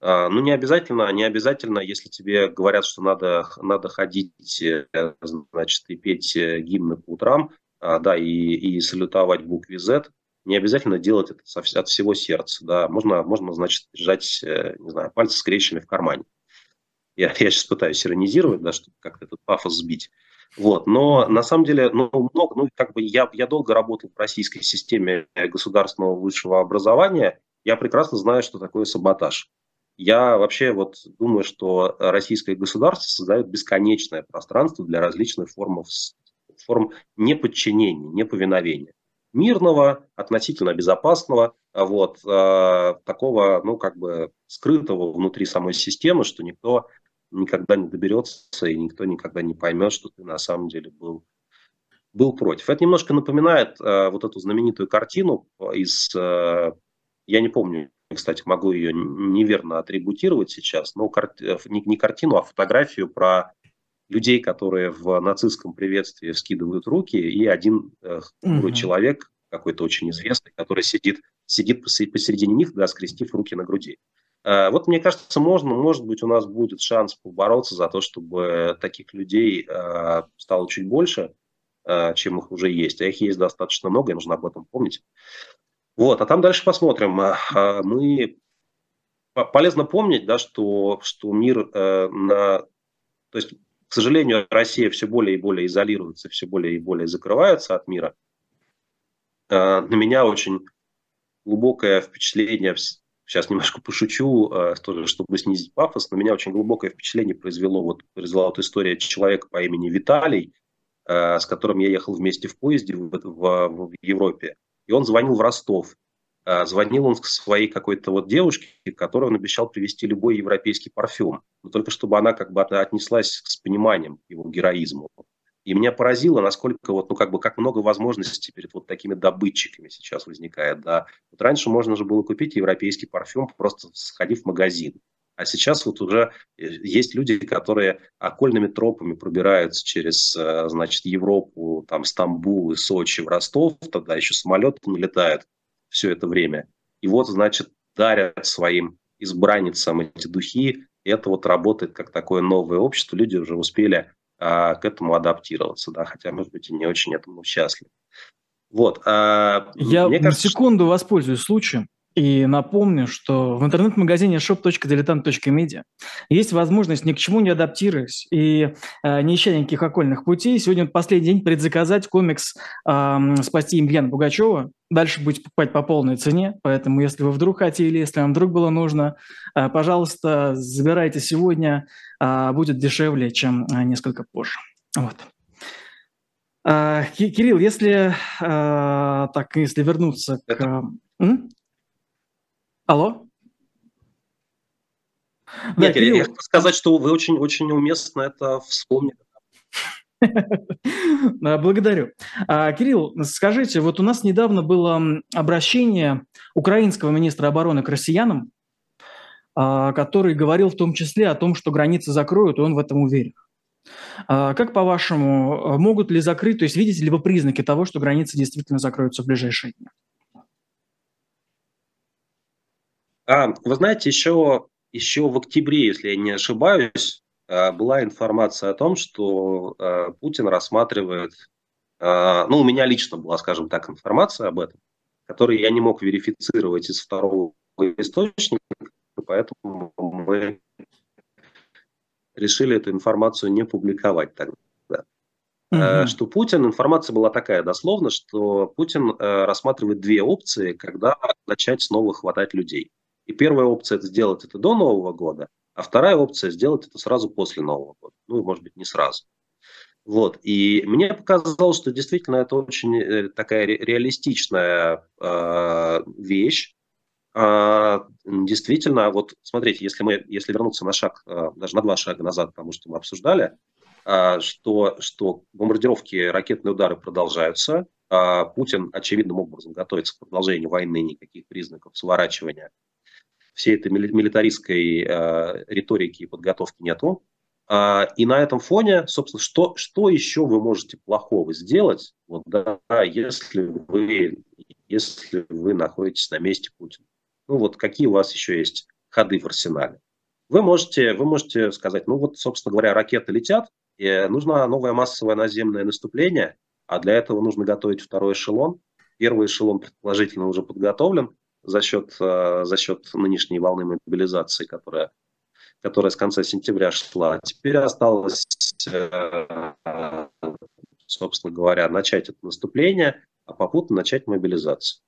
Э, ну, не обязательно, не обязательно, если тебе говорят, что надо, надо ходить, э, значит, и петь э, гимны по утрам, э, да, и, и салютовать букве Z, не обязательно делать это от всего сердца, да, можно, можно значит, держать, э, не знаю, пальцы скрещенными в кармане. Я, я сейчас пытаюсь иронизировать, да, чтобы как-то этот пафос сбить. Вот. Но на самом деле, ну, много, ну, как бы я, я долго работал в российской системе государственного высшего образования, я прекрасно знаю, что такое саботаж. Я вообще вот думаю, что российское государство создает бесконечное пространство для различных форм, форм неподчинения, неповиновения. Мирного, относительно безопасного, вот, э, такого, ну, как бы скрытого внутри самой системы, что никто никогда не доберется, и никто никогда не поймет, что ты на самом деле был, был против. Это немножко напоминает э, вот эту знаменитую картину из, э, я не помню, кстати, могу ее неверно атрибутировать сейчас, но кар... не, не картину, а фотографию про людей, которые в нацистском приветствии вскидывают руки, и один э, угу. человек, какой-то очень известный, который сидит, сидит посередине них, да, скрестив руки на груди. Э, вот мне кажется, можно, может быть, у нас будет шанс побороться за то, чтобы таких людей э, стало чуть больше, э, чем их уже есть. А их есть достаточно много, и нужно об этом помнить. Вот, а там дальше посмотрим. Мы полезно помнить, да, что, что мир на... То есть, к сожалению, Россия все более и более изолируется, все более и более закрывается от мира. На меня очень глубокое впечатление, сейчас немножко пошучу, э, тоже, чтобы снизить пафос, но меня очень глубокое впечатление произвело вот, произвела вот история человека по имени Виталий, э, с которым я ехал вместе в поезде в, в, в Европе. И он звонил в Ростов. А, звонил он к своей какой-то вот девушке, которой он обещал привезти любой европейский парфюм, но только чтобы она как бы отнеслась с пониманием его героизму. И меня поразило, насколько вот, ну, как бы, как много возможностей перед вот такими добытчиками сейчас возникает, да. Вот раньше можно же было купить европейский парфюм, просто сходив в магазин. А сейчас вот уже э, есть люди, которые окольными тропами пробираются через, э, значит, Европу, там, Стамбул и Сочи в Ростов, тогда еще самолеты не летают все это время. И вот, значит, дарят своим избранницам эти духи. И это вот работает как такое новое общество. Люди уже успели а, к этому адаптироваться, да, хотя, может быть, и не очень этому счастливы. Вот. А, Я мне кажется, секунду что... воспользуюсь случаем. И напомню, что в интернет-магазине shop.diletant.media есть возможность ни к чему не адаптируясь и э, не ища никаких окольных путей. Сегодня последний день предзаказать комикс э, «Спасти Емельяна Пугачева». Дальше будете покупать по полной цене, поэтому если вы вдруг хотели, если вам вдруг было нужно, э, пожалуйста, забирайте сегодня, э, будет дешевле, чем э, несколько позже. Вот. Uh, Кирилл, если uh, так, если вернуться к... М? Алло? Нет, да, я, я хочу сказать, что вы очень-очень уместно это вспомнили. Благодарю. А, Кирилл, скажите, вот у нас недавно было обращение украинского министра обороны к россиянам, а, который говорил в том числе о том, что границы закроют, и он в этом уверен. А, как по-вашему, могут ли закрыть, то есть видите ли вы признаки того, что границы действительно закроются в ближайшие дни? А, вы знаете, еще, еще в октябре, если я не ошибаюсь, а, была информация о том, что а, Путин рассматривает, а, ну, у меня лично была, скажем так, информация об этом, которую я не мог верифицировать из второго источника, поэтому мы решили эту информацию не публиковать тогда. Угу. Что Путин, информация была такая дословно, что Путин рассматривает две опции, когда начать снова хватать людей. И первая опция – это сделать это до Нового года, а вторая опция – сделать это сразу после Нового года. Ну, может быть, не сразу. Вот. И мне показалось, что действительно это очень э, такая реалистичная э, вещь. Э, действительно, вот смотрите, если мы, если вернуться на шаг, э, даже на два шага назад, потому что мы обсуждали, э, что, что бомбардировки, ракетные удары продолжаются, Путин очевидным образом готовится к продолжению войны, никаких признаков сворачивания всей этой милитаристской э, риторики и подготовки нету. А, и на этом фоне, собственно, что, что еще вы можете плохого сделать, вот, да, если, вы, если вы находитесь на месте Путина? Ну вот какие у вас еще есть ходы в арсенале? Вы можете, вы можете сказать, ну вот, собственно говоря, ракеты летят, и нужно новое массовое наземное наступление, а для этого нужно готовить второй эшелон. Первый эшелон, предположительно, уже подготовлен за счет, э, за счет нынешней волны мобилизации, которая, которая с конца сентября шла. Теперь осталось, э, собственно говоря, начать это наступление, а попутно начать мобилизацию.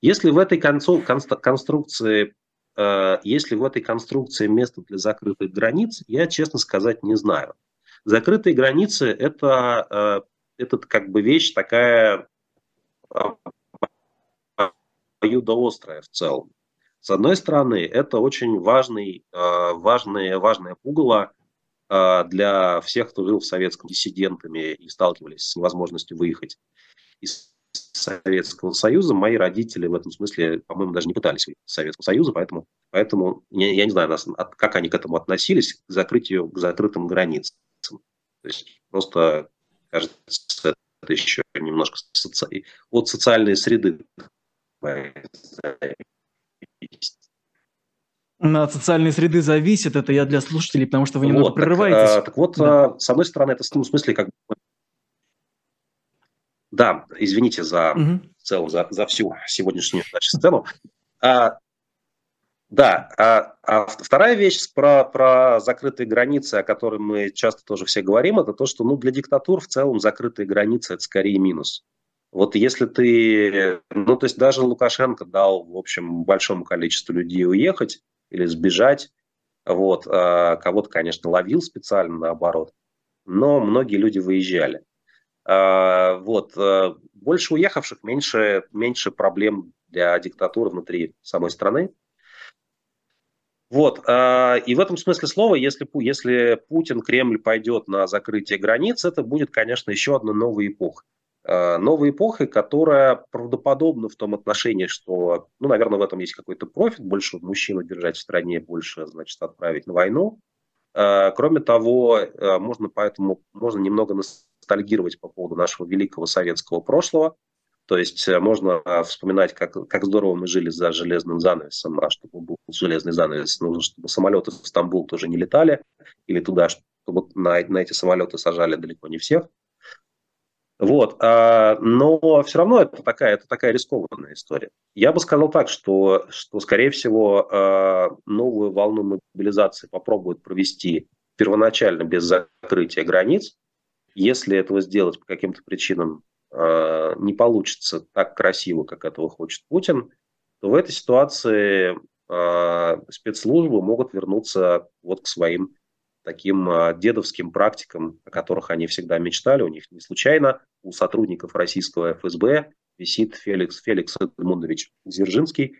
Если в этой конструкции э, если в этой конструкции место для закрытых границ, я, честно сказать, не знаю. Закрытые границы это, это как бы вещь такая обоюдоострая в целом. С одной стороны, это очень важный, э, важное, важное пугало э, для всех, кто жил в советском диссидентами и сталкивались с невозможностью выехать из Советского Союза. Мои родители в этом смысле, по-моему, даже не пытались выйти из Советского Союза, поэтому, поэтому я, я не знаю, как они к этому относились, к закрытию, к закрытым границам. То есть просто, кажется, это еще немножко соци... от социальной среды. От социальной среды зависит, это я для слушателей, потому что вы немного вот, прерываетесь. Так, так вот, да. с одной стороны, это в смысле как да, извините за угу. в целом за, за всю сегодняшнюю значит, сцену. А, да, а, а вторая вещь про, про закрытые границы, о которой мы часто тоже все говорим, это то, что ну, для диктатур в целом закрытые границы – это скорее минус. Вот если ты, ну то есть даже Лукашенко дал, в общем, большому количеству людей уехать или сбежать, вот, а кого-то, конечно, ловил специально наоборот, но многие люди выезжали. А, вот. Э, больше уехавших, меньше, меньше проблем для диктатуры внутри самой страны. Вот. А, и в этом смысле слова, если, если Путин, Кремль пойдет на закрытие границ, это будет, конечно, еще одна новая эпоха. А, новая эпоха, которая правдоподобна в том отношении, что, ну, наверное, в этом есть какой-то профит, больше мужчину держать в стране, больше, значит, отправить на войну. Кроме того, можно поэтому можно немного ностальгировать по поводу нашего великого советского прошлого. То есть э, можно вспоминать, как, как здорово мы жили за железным занавесом, а чтобы был железный занавес, нужно, чтобы самолеты в Стамбул тоже не летали, или туда, чтобы на, на эти самолеты сажали далеко не всех. Вот, а, но все равно это такая, это такая рискованная история. Я бы сказал так, что, что скорее всего, а, новую волну мобилизации попробуют провести первоначально без закрытия границ, если этого сделать по каким-то причинам э, не получится так красиво, как этого хочет Путин, то в этой ситуации спецслужбы могут вернуться вот к своим таким э, дедовским практикам, о которых они всегда мечтали. У них не случайно у сотрудников российского ФСБ висит Феликс, Феликс Эдмундович Дзержинский,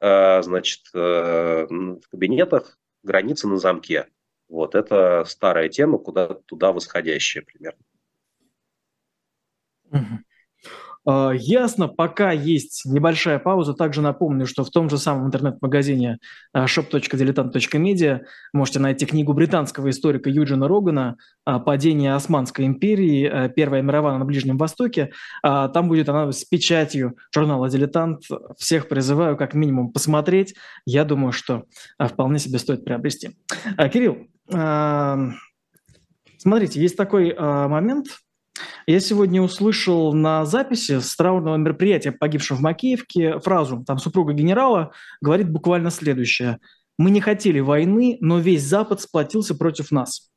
значит, в кабинетах границы на замке. Вот, это старая тема, куда туда восходящая примерно. А, ясно, пока есть небольшая пауза. Также напомню, что в том же самом интернет-магазине а, shop.diletant.media можете найти книгу британского историка Юджина Рогана «Падение Османской империи. Первая мировая на Ближнем Востоке». А, там будет она с печатью журнала «Дилетант». Всех призываю как минимум посмотреть. Я думаю, что вполне себе стоит приобрести. Кирилл, смотрите, есть такой момент – я сегодня услышал на записи с траурного мероприятия погибшего в Макеевке фразу, там супруга генерала говорит буквально следующее. «Мы не хотели войны, но весь Запад сплотился против нас».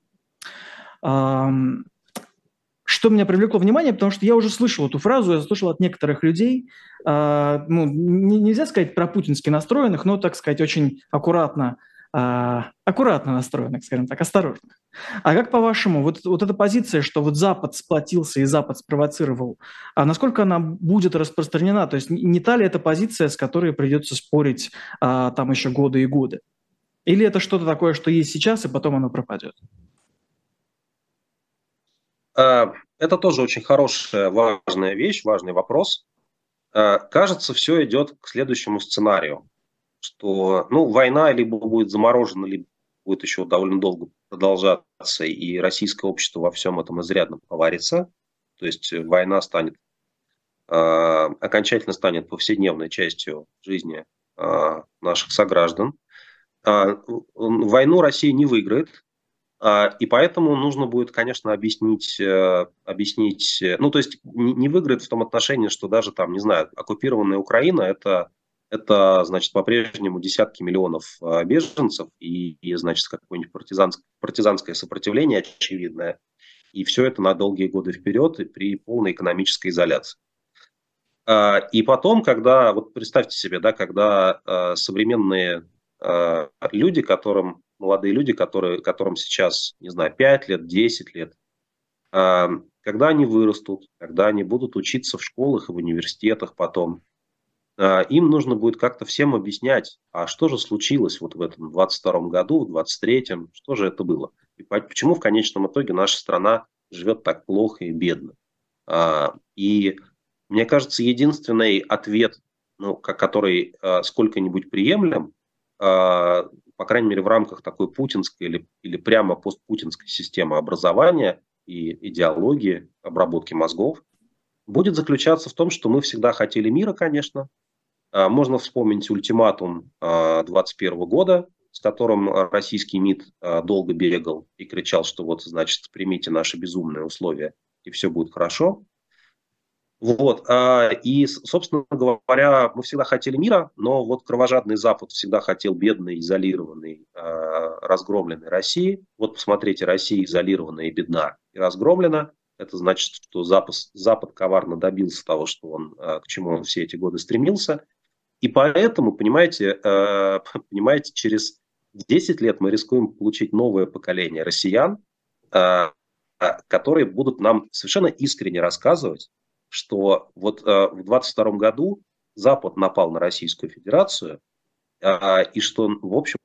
Что меня привлекло внимание, потому что я уже слышал эту фразу, я слышал от некоторых людей, а, ну, нельзя сказать про путински настроенных, но, так сказать, очень аккуратно а, аккуратно настроенных, скажем так, осторожных. А как по-вашему, вот, вот эта позиция, что вот Запад сплотился и Запад спровоцировал, а насколько она будет распространена? То есть не та ли это позиция, с которой придется спорить а, там еще годы и годы? Или это что-то такое, что есть сейчас, и потом оно пропадет? А, это тоже очень хорошая, важная вещь, важный вопрос. А, кажется, все идет к следующему сценарию что ну, война либо будет заморожена, либо будет еще довольно долго продолжаться, и российское общество во всем этом изрядно поварится. То есть война станет э, окончательно станет повседневной частью жизни э, наших сограждан. Э, войну Россия не выиграет, э, и поэтому нужно будет, конечно, объяснить, э, объяснить, ну то есть не выиграет в том отношении, что даже там, не знаю, оккупированная Украина это это, значит, по-прежнему десятки миллионов а, беженцев и, и значит, какое-нибудь партизанск, партизанское сопротивление очевидное. И все это на долгие годы вперед и при полной экономической изоляции. А, и потом, когда, вот представьте себе, да, когда а, современные люди, которым, молодые люди, которые, которым сейчас, не знаю, 5 лет, 10 лет, когда они вырастут, когда они будут учиться в школах и в университетах потом, им нужно будет как-то всем объяснять, а что же случилось вот в этом 22 году, в 23-м, что же это было. И почему в конечном итоге наша страна живет так плохо и бедно. А, и мне кажется, единственный ответ, ну, который а, сколько-нибудь приемлем, по крайней мере, в рамках такой путинской или, или прямо постпутинской системы образования, и идеологии, обработки мозгов, будет заключаться в том, что мы всегда хотели мира, конечно. А, можно вспомнить ультиматум 2021 а, года, с которым российский МИД а, долго бегал и кричал, что вот, значит, примите наши безумные условия, и все будет хорошо. Вот. И, собственно говоря, мы всегда хотели мира, но вот кровожадный Запад всегда хотел бедной, изолированной, разгромленной России. Вот посмотрите, Россия изолированная и бедна и разгромлена. Это значит, что Запад, Запад коварно добился того, что он, к чему он все эти годы стремился. И поэтому, понимаете, э, <laughs> понимаете, через 10 лет мы рискуем получить новое поколение россиян, э, которые будут нам совершенно искренне рассказывать, что вот э, в 22 году Запад напал на Российскую Федерацию, и что, в общем,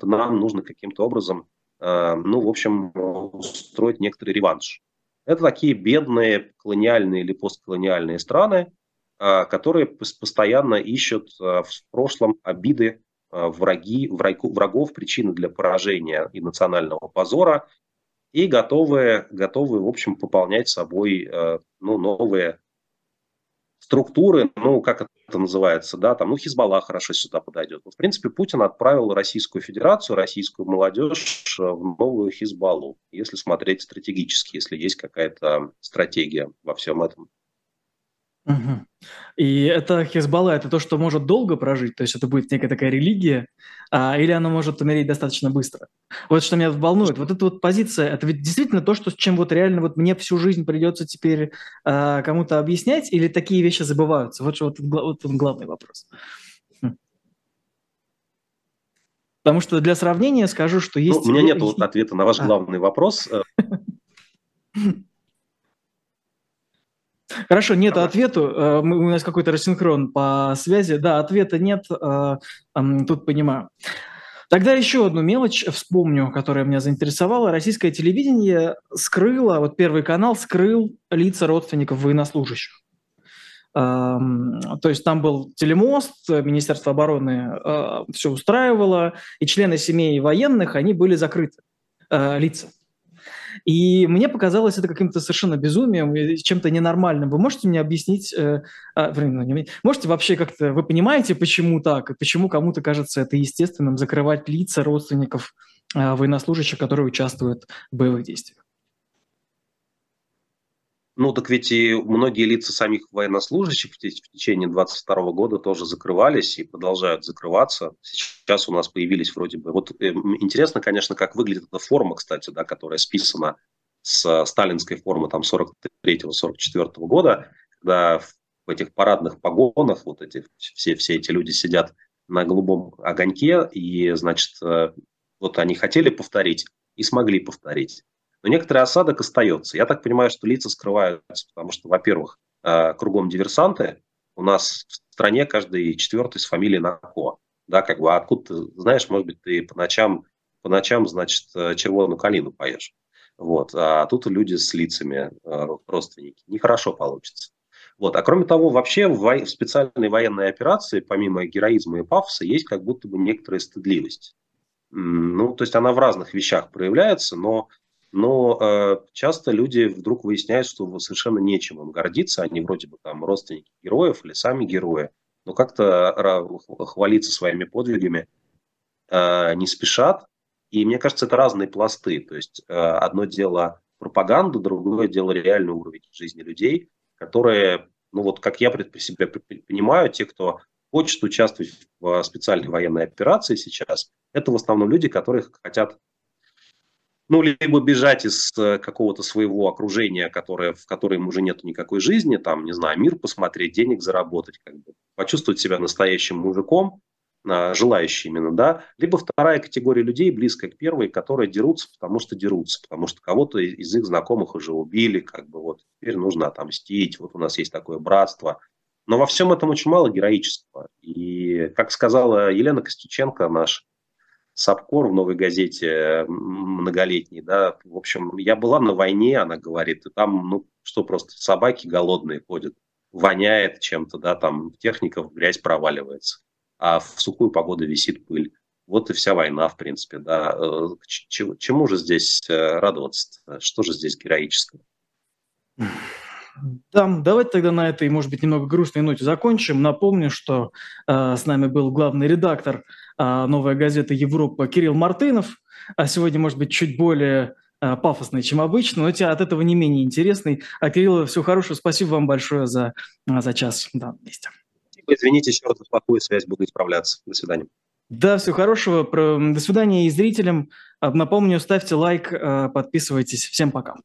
нам нужно каким-то образом, ну, в общем, устроить некоторый реванш. Это такие бедные колониальные или постколониальные страны, которые постоянно ищут а, в прошлом обиды, а, враги, врагов, причины для поражения и национального позора, и готовы, готовы в общем, пополнять собой ну, новые структуры, ну, как это называется, да, там, ну, Хизбалла хорошо сюда подойдет. в принципе, Путин отправил Российскую Федерацию, российскую молодежь в новую Хизбаллу, если смотреть стратегически, если есть какая-то стратегия во всем этом. Мгм. И это Хизбалла, это то, что может долго прожить, то есть это будет некая такая религия, а, или оно может умереть достаточно быстро. Вот что меня волнует. Вот эта вот позиция, это ведь действительно то, что, с чем вот реально вот мне всю жизнь придется теперь а, кому-то объяснять, или такие вещи забываются? Вот, что, вот, вот вот главный вопрос. Хм. Потому что для сравнения скажу, что есть... Ну, у меня нет вот ответа на ваш а. главный вопрос. <laughs> Хорошо, нет ответа. Э, у нас какой-то рассинхрон по связи. Да, ответа нет, э, тут понимаю. Тогда еще одну мелочь вспомню, которая меня заинтересовала. Российское телевидение скрыло, вот Первый канал скрыл лица родственников военнослужащих. То есть там был телемост, Министерство обороны э, все устраивало, и члены семей военных, они были закрыты, лица. И мне показалось это каким-то совершенно безумием, чем-то ненормальным. Вы можете мне объяснить, э, а, ну, можете вообще как-то, вы понимаете, почему так, и почему кому-то кажется это естественным закрывать лица родственников э, военнослужащих, которые участвуют в боевых действиях? Ну, так ведь и многие лица самих военнослужащих в течение 22 года тоже закрывались и продолжают закрываться. Сейчас у нас появились вроде бы... Вот э, интересно, конечно, как выглядит эта форма, кстати, да, которая списана с сталинской формы там 43-44 года, когда в этих парадных погонах вот эти, все, все эти люди сидят на голубом огоньке, и, значит, э, вот они хотели повторить и смогли повторить но некоторый осадок остается. Я так понимаю, что лица скрываются, потому что, во-первых, э, кругом диверсанты, у нас в стране каждый четвертый с фамилией Нако. Да, как бы, а откуда ты знаешь, может быть, ты по ночам, по ночам, значит, э, червоную калину поешь. Вот. А тут люди с лицами, э, родственники. Нехорошо получится. Вот. А кроме того, вообще в, во... в специальной военной операции, помимо героизма и пафоса, есть как будто бы некоторая стыдливость. Ну, то есть она в разных вещах проявляется, но но э, часто люди вдруг выясняют, что совершенно нечем им гордиться, они вроде бы там родственники героев или сами герои, но как-то хвалиться своими подвигами э, не спешат. И мне кажется, это разные пласты. То есть э, одно дело пропаганду, другое дело реальный уровень жизни людей, которые, ну вот как я себя понимаю, те, кто хочет участвовать в специальной военной операции сейчас, это в основном люди, которые хотят ну, либо бежать из э, какого-то своего окружения, которое, в котором уже нет никакой жизни, там, не знаю, мир посмотреть, денег заработать, как бы, почувствовать себя настоящим мужиком, а, желающий именно, да, либо вторая категория людей, близкая к первой, которые дерутся, потому что дерутся, потому что кого-то из их знакомых уже убили, как бы вот теперь нужно отомстить, вот у нас есть такое братство. Но во всем этом очень мало героического. И, как сказала Елена Костюченко, наш Сапкор в «Новой газете» многолетний, да, в общем, я была на войне, она говорит, и там, ну, что просто собаки голодные ходят, воняет чем-то, да, там техника в грязь проваливается, а в сухую погоду висит пыль. Вот и вся война, в принципе, да. Чему, чему же здесь радоваться? Что же здесь героического? Да, давайте тогда на этой, может быть, немного грустной ноте закончим. Напомню, что э, с нами был главный редактор э, «Новой газеты Европа» Кирилл Мартынов, а сегодня, может быть, чуть более э, пафосный, чем обычно, но тебя от этого не менее интересный. А Кирилл, всего хорошего, спасибо вам большое за, за час да, вместе. Извините еще раз плохую связь, буду исправляться. До свидания. Да, всего хорошего. До свидания и зрителям. Напомню, ставьте лайк, подписывайтесь. Всем пока.